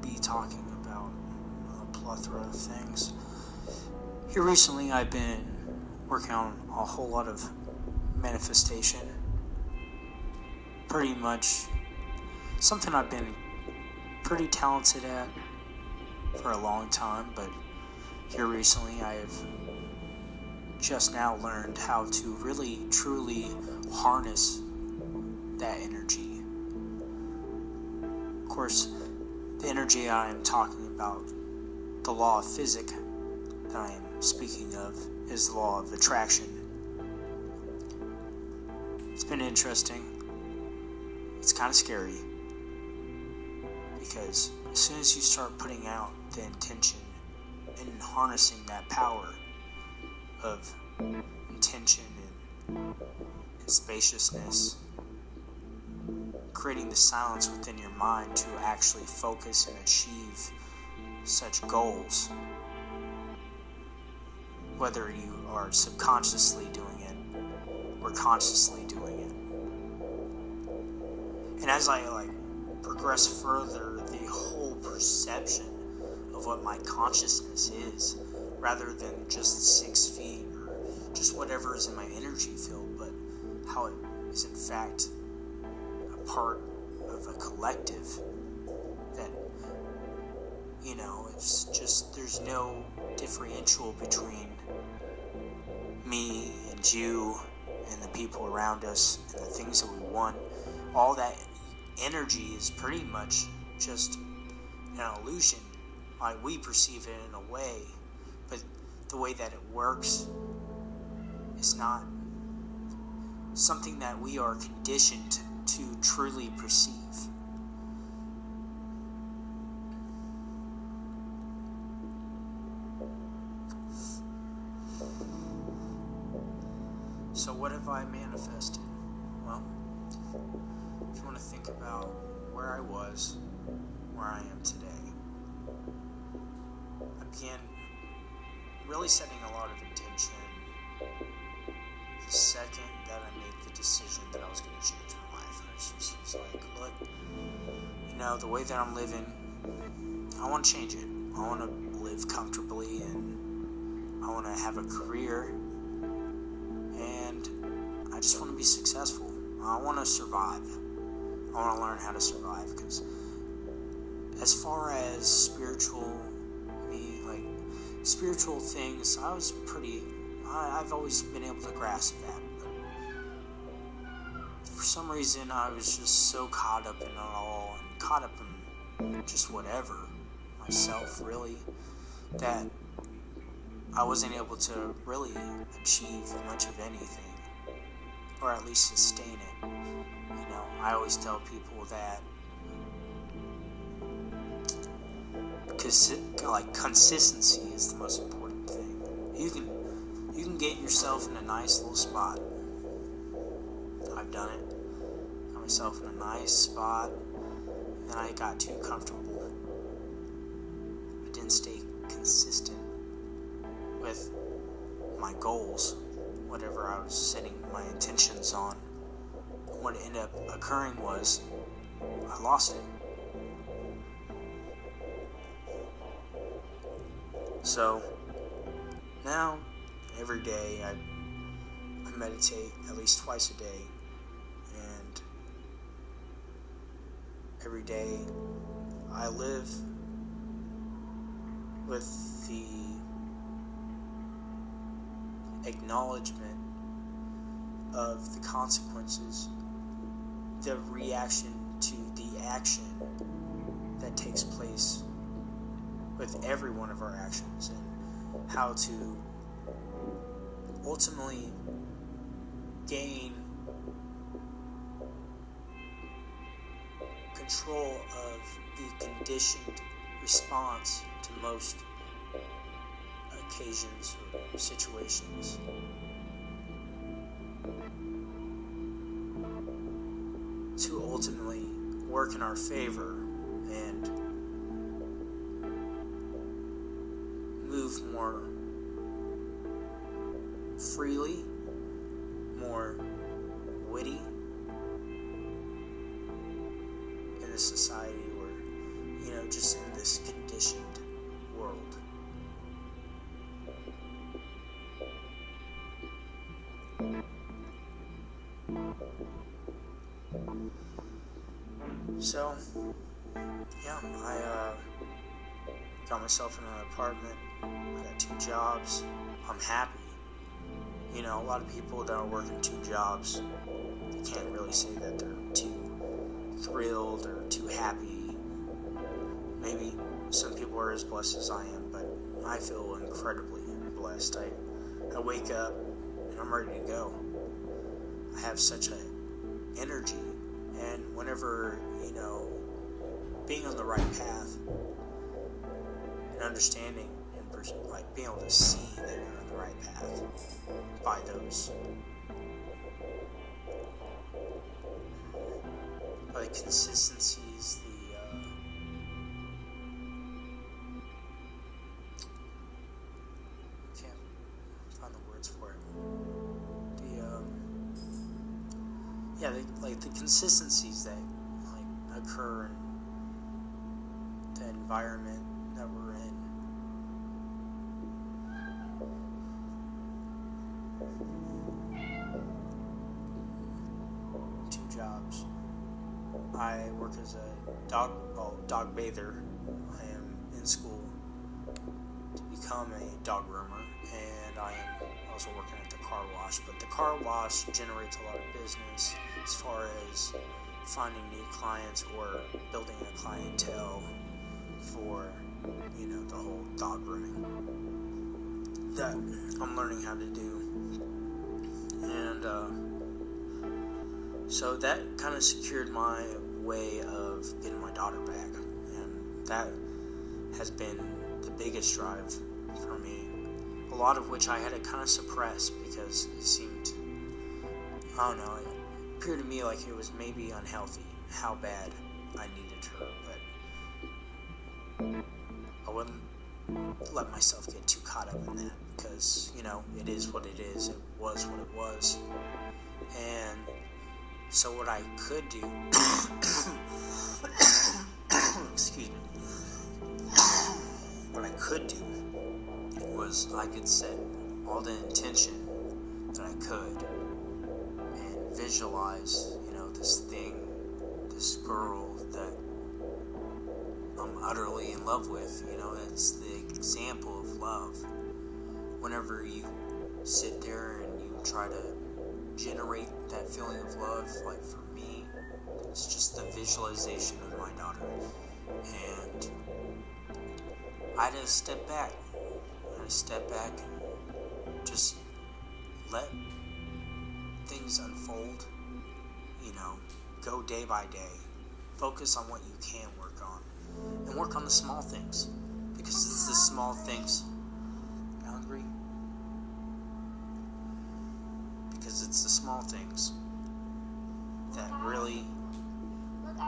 be talking about a plethora of things. Here recently, I've been working on a whole lot of manifestation. Pretty much something I've been pretty talented at for a long time, but here recently I have just now learned how to really truly harness that energy. Of course, the energy I am talking about, the law of physics that I am speaking of, is the law of attraction. It's been interesting. It's kind of scary because as soon as you start putting out the intention and harnessing that power of intention and, and spaciousness, creating the silence within your mind to actually focus and achieve such goals, whether you are subconsciously doing it or consciously doing it. And as I like progress further, the whole perception of what my consciousness is, rather than just six feet or just whatever is in my energy field, but how it is in fact part of a collective that, you know, it's just there's no differential between me and you and the people around us and the things that we want. All that energy is pretty much just an illusion. Like we perceive it in a way, but the way that it works is not something that we are conditioned to truly perceive. So, what have I manifested? Well, if you want to think about where I was, where I am today, I began really setting a lot of intention the second that I made the decision that I was going to change my life. I just like, look, you know, the way that I'm living, I want to change it. I want to live comfortably and I want to have a career and I just want to be successful. I want to survive. I want to learn how to survive because as far as spiritual me, like spiritual things, I was pretty I, have always been able to grasp that. For some reason, I was just so caught up in it all and caught up in just whatever myself, really, that I wasn't able to really achieve much of anything, or at least sustain it. You know, I always tell people that because like consistency is the most important thing. You can you can get yourself in a nice little spot. I've done it. Got myself in a nice spot, and then I got too comfortable. I didn't stay consistent with my goals, whatever I was setting my intentions on. What ended up occurring was I lost it. So now every day I, I meditate at least twice a day every day. I live with the acknowledgement of the consequences, the reaction to the action that takes place with every one of our actions and how to ultimately gain control of the conditioned response to most occasions or situations. To ultimately work in our favor and move more freely, more witty, this society or, you know, just in this conditioned world. So, yeah, I uh, got myself in an apartment. I got two jobs. I'm happy. You know, a lot of people that are working two jobs, they can't really say that they're thrilled or too happy. Maybe some people are as blessed as I am, but I feel incredibly blessed. I, I wake up and I'm ready to go. I have such a energy, and whenever you know, being on the right path and understanding and like being able to see that you're on the right path by those the consistencies, the uh, can't find the words for it. The um, yeah, the, like the consistencies that like occur in the environment that we're in. Two jobs. I work as a dog well, dog bather. I am in school to become a dog groomer, and I am also working at the car wash. But the car wash generates a lot of business as far as finding new clients or building a clientele for you know the whole dog grooming that I'm learning how to do, and. Uh, so that kind of secured my way of getting my daughter back, and that has been the biggest drive for me. A lot of which I had to kind of suppress because it seemed, I don't know, it appeared to me like it was maybe unhealthy how bad I needed her, but I wouldn't let myself get too caught up in that because, you know, it is what it is, it was what it was, and so what I could do, excuse me, what I could do was I could set all the intention that I could and visualize, you know, this thing, this girl that I'm utterly in love with. You know, that's the example of love. Whenever you sit there and you try to generate that feeling of love, like for me, it's just the visualization of my daughter. And I to step back. I step back and just let things unfold, you know, go day by day. Focus on what you can work on. And work on the small things. Because it's the small things. Hungry? it's the small things that really Look,